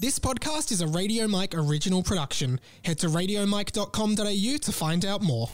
This podcast is a Radio Mike original production. Head to radiomike.com.au to find out more.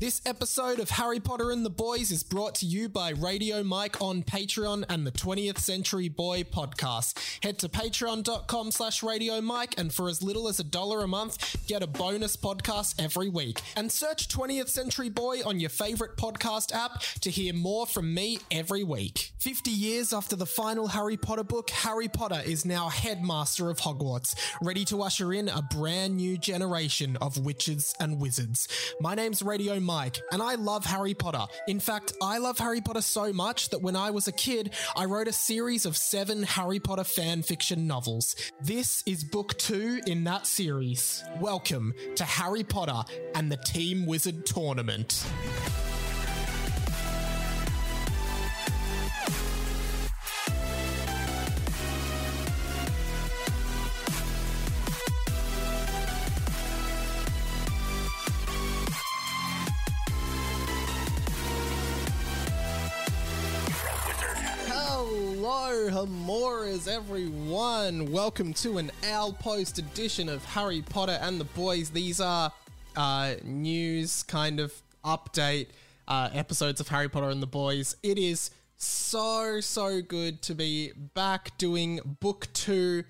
This episode of Harry Potter and the Boys is brought to you by Radio Mike on Patreon and the 20th Century Boy podcast. Head to patreon.com slash Radio Mike and for as little as a dollar a month, get a bonus podcast every week. And search 20th Century Boy on your favorite podcast app to hear more from me every week. 50 years after the final Harry Potter book, Harry Potter is now headmaster of Hogwarts, ready to usher in a brand new generation of witches and wizards. My name's Radio Mike, and I love Harry Potter. In fact, I love Harry Potter so much that when I was a kid, I wrote a series of seven Harry Potter fan fiction novels. This is book two in that series. Welcome to Harry Potter and the Team Wizard Tournament. Hamoras, everyone. Welcome to an Owl Post edition of Harry Potter and the Boys. These are uh, news kind of update uh, episodes of Harry Potter and the Boys. It is so, so good to be back doing book two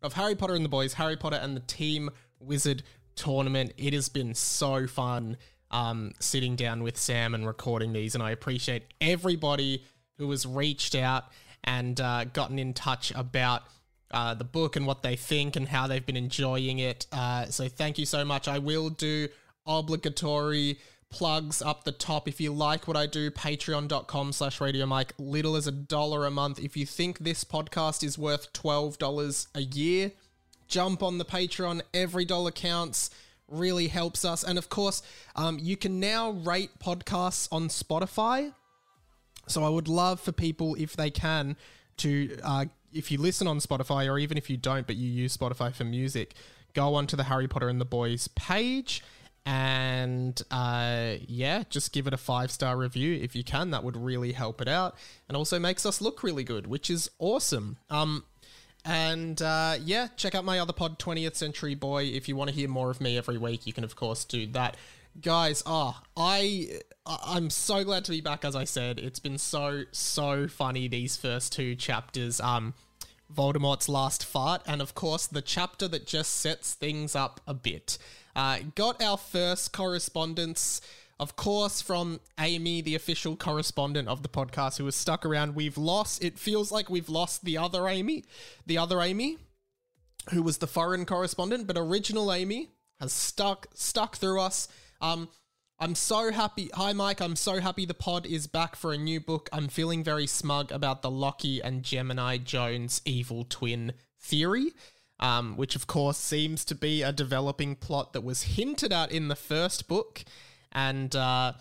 of Harry Potter and the Boys, Harry Potter and the Team Wizard Tournament. It has been so fun um, sitting down with Sam and recording these, and I appreciate everybody who has reached out and uh, gotten in touch about uh, the book and what they think and how they've been enjoying it. Uh, so thank you so much. I will do obligatory plugs up the top. If you like what I do, patreon.com slash radio mike, little as a dollar a month. If you think this podcast is worth $12 a year, jump on the Patreon. Every dollar counts. Really helps us. And of course, um, you can now rate podcasts on Spotify. So I would love for people, if they can, to uh, if you listen on Spotify or even if you don't, but you use Spotify for music, go onto the Harry Potter and the Boys page and uh, yeah, just give it a five star review if you can. That would really help it out, and also makes us look really good, which is awesome. Um, and uh, yeah, check out my other pod, 20th Century Boy. If you want to hear more of me every week, you can of course do that guys oh i i'm so glad to be back as i said. It's been so so funny these first two chapters. Um voldemort's last fart and of course the chapter that just sets things up a bit. Uh got our first correspondence of course from amy the official correspondent of the podcast who was stuck around. We've lost it feels like we've lost the other amy the other amy who was the foreign correspondent but original amy has stuck stuck through us um, I'm so happy. Hi, Mike. I'm so happy the pod is back for a new book. I'm feeling very smug about the Lockie and Gemini Jones evil twin theory, um, which of course seems to be a developing plot that was hinted at in the first book and uh,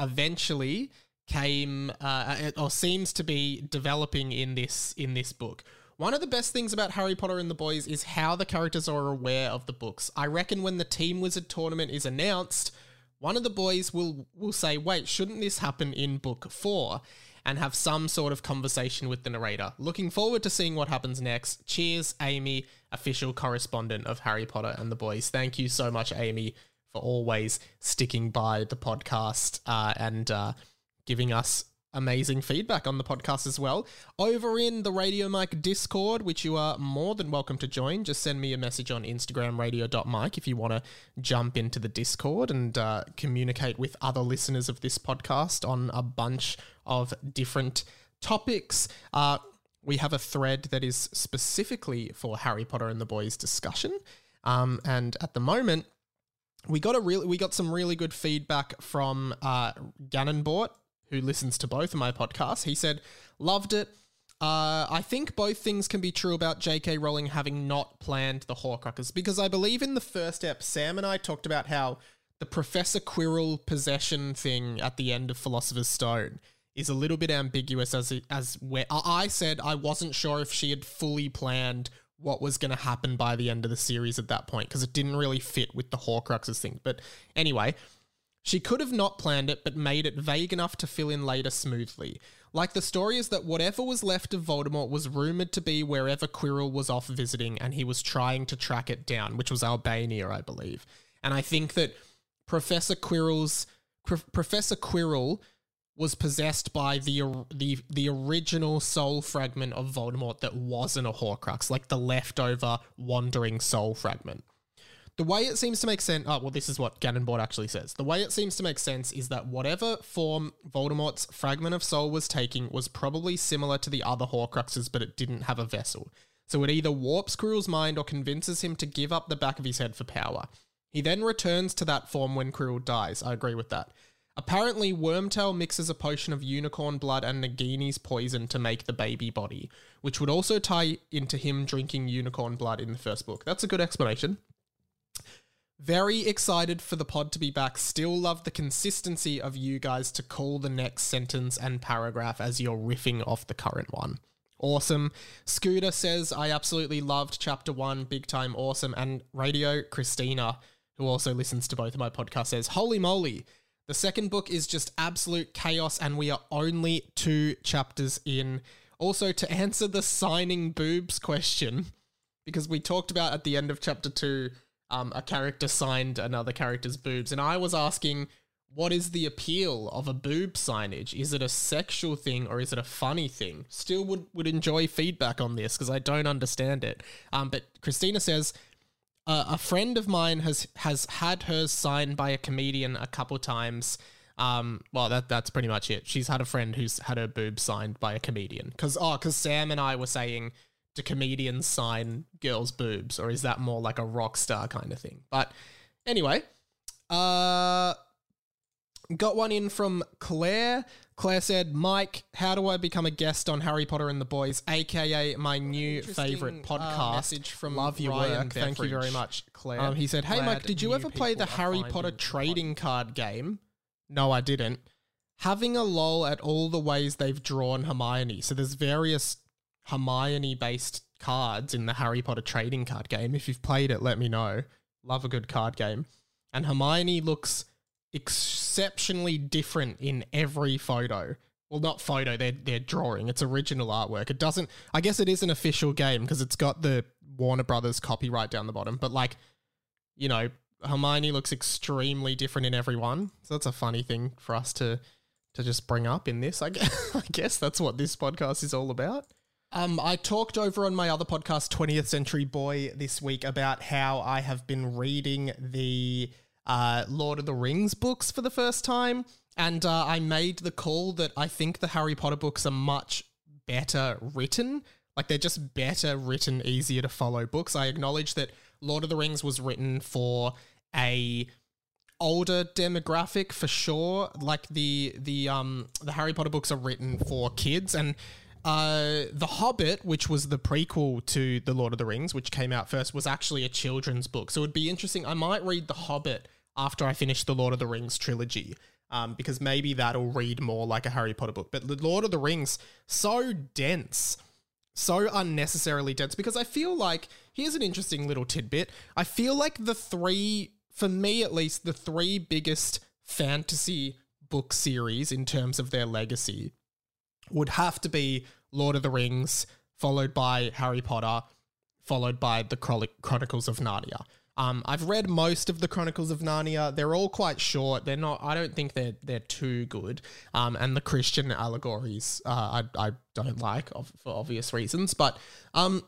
eventually came uh, or seems to be developing in this in this book. One of the best things about Harry Potter and the Boys is how the characters are aware of the books. I reckon when the Team Wizard tournament is announced, one of the boys will will say, "Wait, shouldn't this happen in book 4?" and have some sort of conversation with the narrator. Looking forward to seeing what happens next. Cheers, Amy, official correspondent of Harry Potter and the Boys. Thank you so much, Amy, for always sticking by the podcast uh, and uh, giving us amazing feedback on the podcast as well. Over in the Radio Mike Discord, which you are more than welcome to join, just send me a message on Instagram radio.mike if you want to jump into the Discord and uh, communicate with other listeners of this podcast on a bunch of different topics. Uh, we have a thread that is specifically for Harry Potter and the Boys discussion. Um, and at the moment, we got a really we got some really good feedback from uh, Ganondorf who listens to both of my podcasts, he said, loved it. Uh, I think both things can be true about J.K. Rowling having not planned the Horcruxes because I believe in the first ep, Sam and I talked about how the Professor Quirrell possession thing at the end of Philosopher's Stone is a little bit ambiguous as as where I said I wasn't sure if she had fully planned what was going to happen by the end of the series at that point because it didn't really fit with the Horcruxes thing. But anyway, she could have not planned it, but made it vague enough to fill in later smoothly. Like the story is that whatever was left of Voldemort was rumored to be wherever Quirrell was off visiting, and he was trying to track it down, which was Albania, I believe. And I think that Professor Quirrell's Professor Quirrell was possessed by the the the original soul fragment of Voldemort that wasn't a Horcrux, like the leftover wandering soul fragment. The way it seems to make sense, oh, well, this is what Ganondorf actually says. The way it seems to make sense is that whatever form Voldemort's fragment of soul was taking was probably similar to the other Horcruxes, but it didn't have a vessel. So it either warps Quirrell's mind or convinces him to give up the back of his head for power. He then returns to that form when Quirrell dies. I agree with that. Apparently, Wormtail mixes a potion of unicorn blood and Nagini's poison to make the baby body, which would also tie into him drinking unicorn blood in the first book. That's a good explanation. Very excited for the pod to be back. Still love the consistency of you guys to call the next sentence and paragraph as you're riffing off the current one. Awesome. Scooter says, I absolutely loved chapter one, big time awesome. And Radio Christina, who also listens to both of my podcasts, says, Holy moly. The second book is just absolute chaos, and we are only two chapters in. Also, to answer the signing boobs question, because we talked about at the end of chapter two um, a character signed another character's boobs, and I was asking, what is the appeal of a boob signage? Is it a sexual thing or is it a funny thing? Still would would enjoy feedback on this because I don't understand it. Um, but Christina says. Uh, a friend of mine has has had hers signed by a comedian a couple times. Um, well, that that's pretty much it. She's had a friend who's had her boobs signed by a comedian. Cause oh, cause Sam and I were saying do comedians sign girls' boobs, or is that more like a rock star kind of thing? But anyway, uh, got one in from Claire. Claire said, Mike, how do I become a guest on Harry Potter and the Boys, aka my new favorite uh, podcast? Uh, message from Love your Ryan work. Thank you very much, Claire. Um, he said, Hey, Mike, did you ever play the Harry Potter trading card game? No, I didn't. Having a lol at all the ways they've drawn Hermione. So there's various Hermione based cards in the Harry Potter trading card game. If you've played it, let me know. Love a good card game. And Hermione looks exceptionally different in every photo. Well, not photo, they're, they're drawing. It's original artwork. It doesn't, I guess it is an official game because it's got the Warner Brothers copyright down the bottom. But like, you know, Hermione looks extremely different in every one. So that's a funny thing for us to to just bring up in this. I guess, I guess that's what this podcast is all about. Um, I talked over on my other podcast, 20th Century Boy, this week about how I have been reading the uh, Lord of the Rings books for the first time. And uh, I made the call that I think the Harry Potter books are much better written. Like they're just better written, easier to follow books. I acknowledge that Lord of the Rings was written for a older demographic for sure. Like the the um the Harry Potter books are written for kids and uh, the Hobbit, which was the prequel to The Lord of the Rings, which came out first, was actually a children's book. So it would be interesting. I might read The Hobbit after I finish the Lord of the Rings trilogy, um, because maybe that'll read more like a Harry Potter book. But The Lord of the Rings, so dense, so unnecessarily dense, because I feel like, here's an interesting little tidbit. I feel like the three, for me at least, the three biggest fantasy book series in terms of their legacy would have to be Lord of the Rings, followed by Harry Potter, followed by the Chronicles of Narnia. Um, I've read most of the Chronicles of Narnia. They're all quite short. They're not. I don't think they're they're too good. Um, and the Christian allegories, uh, I I don't like for obvious reasons. But um,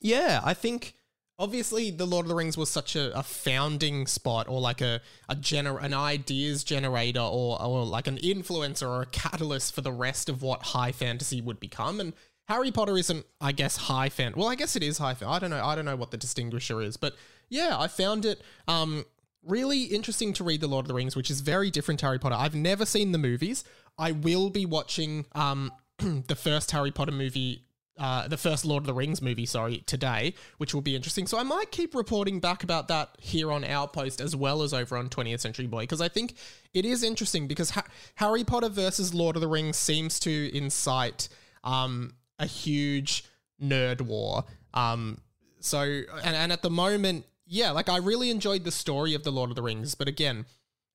yeah, I think obviously the lord of the rings was such a, a founding spot or like a, a gener- an ideas generator or, or like an influencer or a catalyst for the rest of what high fantasy would become. And harry potter isn't i guess high fan well i guess it is high fan i don't know i don't know what the distinguisher is but yeah i found it um really interesting to read the lord of the rings which is very different to harry potter. I've never seen the movies. I will be watching um the first harry potter movie uh, the first Lord of the Rings movie, sorry, today, which will be interesting. So I might keep reporting back about that here on Owl Post as well as over on 20th Century Boy, because I think it is interesting because ha- Harry Potter versus Lord of the Rings seems to incite um, a huge nerd war. Um, so, and, and at the moment, yeah, like I really enjoyed the story of the Lord of the Rings, but again,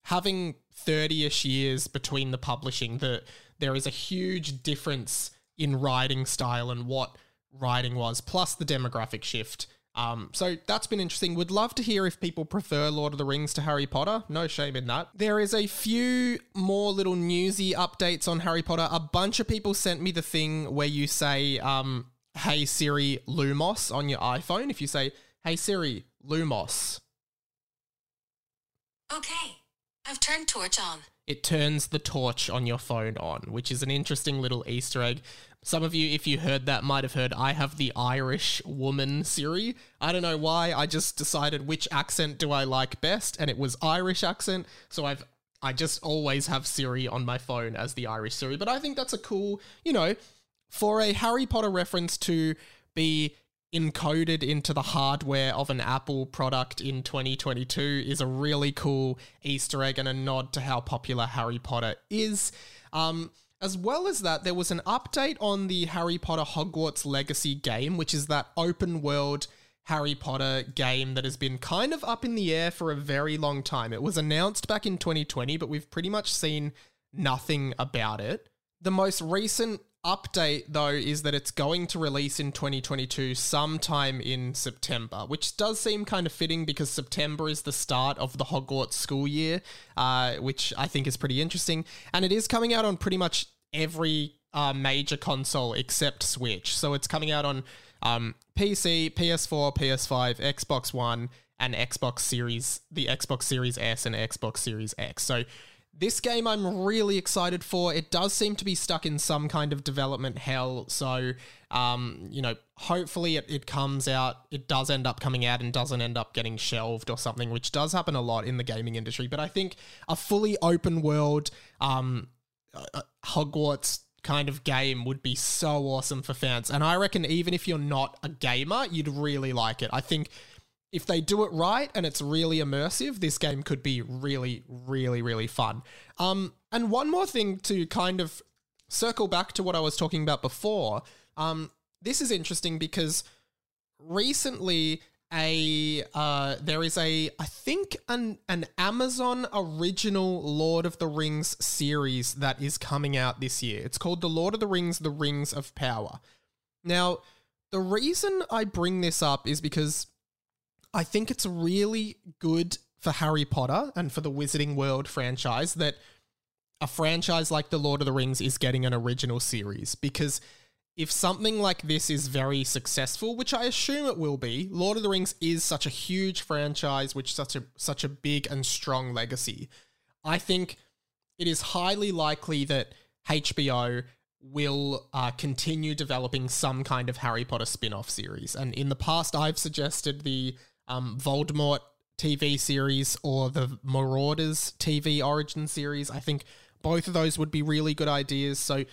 having 30ish years between the publishing that there is a huge difference in writing style and what writing was, plus the demographic shift. Um, so that's been interesting. Would love to hear if people prefer Lord of the Rings to Harry Potter. No shame in that. There is a few more little newsy updates on Harry Potter. A bunch of people sent me the thing where you say, um, "Hey Siri, Lumos" on your iPhone. If you say, "Hey Siri, Lumos," Okay, I've turned torch on. it turns the torch on your phone on, which is an interesting little Easter egg. Some of you, if you heard that, might have heard I have the Irish woman Siri. I don't know why. I just decided which accent do I like best, and it was Irish accent. So I've I just always have Siri on my phone as the Irish Siri. But I think that's a cool, you know, for a Harry Potter reference to be encoded into the hardware of an Apple product in 2022 is a really cool Easter egg and a nod to how popular Harry Potter is. Um, as well as that, there was an update on the Harry Potter Hogwarts Legacy game, which is that open world Harry Potter game that has been kind of up in the air for a very long time. It was announced back in 2020, but we've pretty much seen nothing about it. The most recent update, though, is that it's going to release in 2022 sometime in September, which does seem kind of fitting because September is the start of the Hogwarts school year, uh, which I think is pretty interesting. And it is coming out on pretty much every uh, major console except Switch. So it's coming out on um, PC, PS4, PS5, Xbox One, and Xbox Series, the Xbox Series S and Xbox Series X. So this game I'm really excited for. It does seem to be stuck in some kind of development hell. So, um, you know, hopefully it, it comes out, it does end up coming out and doesn't end up getting shelved or something, which does happen a lot in the gaming industry. But I think a fully open world um, uh, Hogwarts kind of game would be so awesome for fans. And I reckon even if you're not a gamer, you'd really like it. I think if they do it right and it's really immersive, this game could be really, really, really fun. Um, and one more thing to kind of circle back to what I was talking about before. Um, this is interesting because recently a uh, there is a I think an an Amazon original Lord of the Rings series that is coming out this year. It's called The Lord of the Rings: The Rings of Power. Now, the reason I bring this up is because I think it's really good for Harry Potter and for the Wizarding World franchise that a franchise like The Lord of the Rings is getting an original series because if something like this is very successful, which I assume it will be, Lord of the Rings is such a huge franchise which such a such a big and strong legacy. I think it is highly likely that HBO will uh, continue developing some kind of Harry Potter spin-off series. And in the past, I've suggested the um, Voldemort TV series or the Marauders TV origin series. I think both of those would be really good ideas. So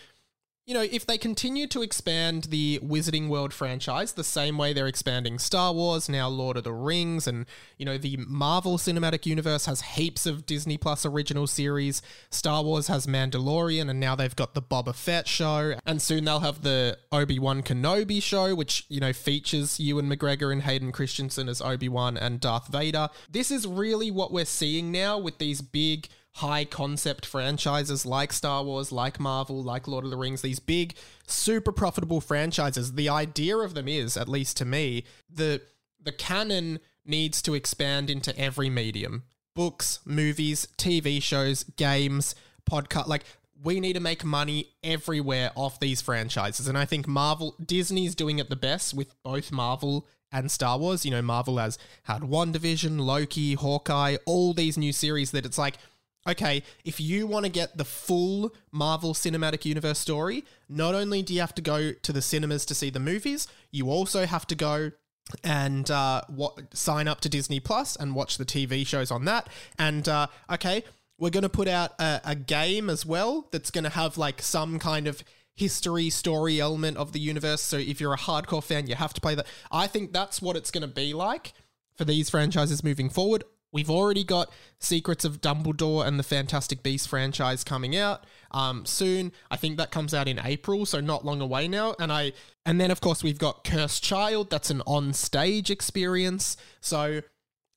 you know, if they continue to expand the Wizarding World franchise the same way they're expanding Star Wars, now Lord of the Rings, and, you know, the Marvel Cinematic Universe has heaps of Disney Plus original series. Star Wars has Mandalorian, and now they've got the Boba Fett show, and soon they'll have the Obi Wan Kenobi show, which, you know, features Ewan McGregor and Hayden Christensen as Obi Wan and Darth Vader. This is really what we're seeing now with these big high concept franchises like Star Wars, like Marvel, like Lord of the Rings, these big, super profitable franchises. The idea of them is, at least to me, the the canon needs to expand into every medium. Books, movies, TV shows, games, podcast like we need to make money everywhere off these franchises. And I think Marvel Disney's doing it the best with both Marvel and Star Wars. You know, Marvel has had WandaVision, Loki, Hawkeye, all these new series that it's like okay, if you want to get the full Marvel Cinematic Universe story, not only do you have to go to the cinemas to see the movies, you also have to go and uh, sign up to Disney Plus and watch the TV shows on that. And uh, okay, we're going to put out a, a game as well that's going to have like some kind of history story element of the universe. So if you're a hardcore fan, you have to play that. I think that's what it's going to be like for these franchises moving forward. We've already got Secrets of Dumbledore and the Fantastic Beasts franchise coming out um, soon. I think that comes out in April, so not long away now. And I and then of course we've got Cursed Child. That's an on-stage experience. So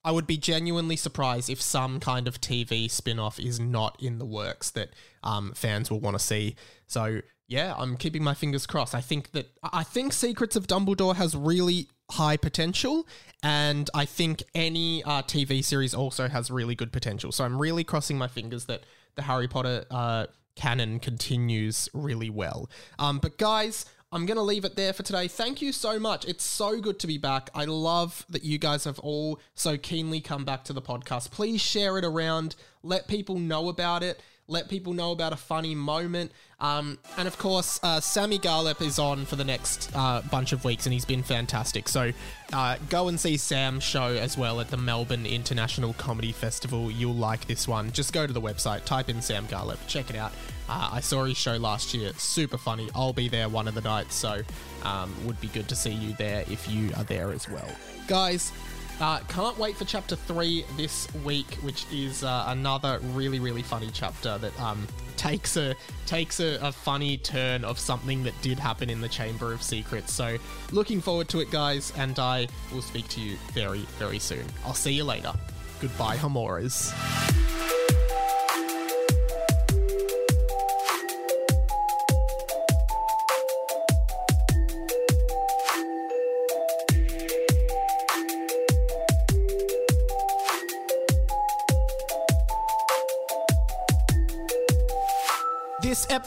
I would be genuinely surprised if some kind of TV spin off is not in the works that um, fans will want to see. So, yeah, I'm keeping my fingers crossed. I think that I think Secrets of Dumbledore has really high potential, and I think any uh, TV series also has really good potential. So, I'm really crossing my fingers that the Harry Potter uh, canon continues really well. Um, but, guys, I'm going to leave it there for today. Thank you so much. It's so good to be back. I love that you guys have all so keenly come back to the podcast. Please share it around, let people know about it let people know about a funny moment. Um, and of course, uh, Sami Garlep is on for the next uh, bunch of weeks, and he's been fantastic. So uh, go and see Sam's show as well at the Melbourne International Comedy Festival. You'll like this one. Just go to the website, type in Sam Garlep, check it out. Uh, I saw his show last year, super funny. I'll be there one of the nights, so um, would be good to see you there if you are there as well. Guys, uh, can't wait for chapter three this week, which is uh, another really, really funny chapter that um, takes a takes a, a, funny turn of something that did happen in the Chamber of Secrets. So, looking forward to it, guys, and I will speak to you very, very soon. I'll see you later. Goodbye, Hamoras.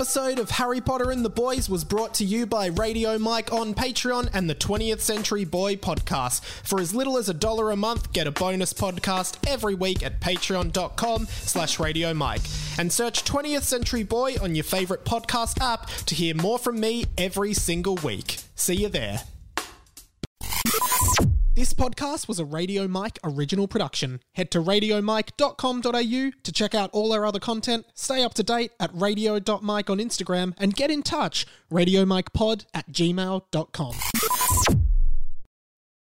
Episode of Harry Potter and the Boys was brought to you by Radio Mike on Patreon and the 20th Century Boy podcast. For as little as a dollar a month, get a bonus podcast every week at patreon.com slash Radio Mike. And search 20th Century Boy on your favorite podcast app to hear more from me every single week. See you there. This podcast was a Radio Mike original production. Head to radiomike.com.au to check out all our other content, stay up to date at radio.mike on Instagram, and get in touch, radiomikepod at gmail.com.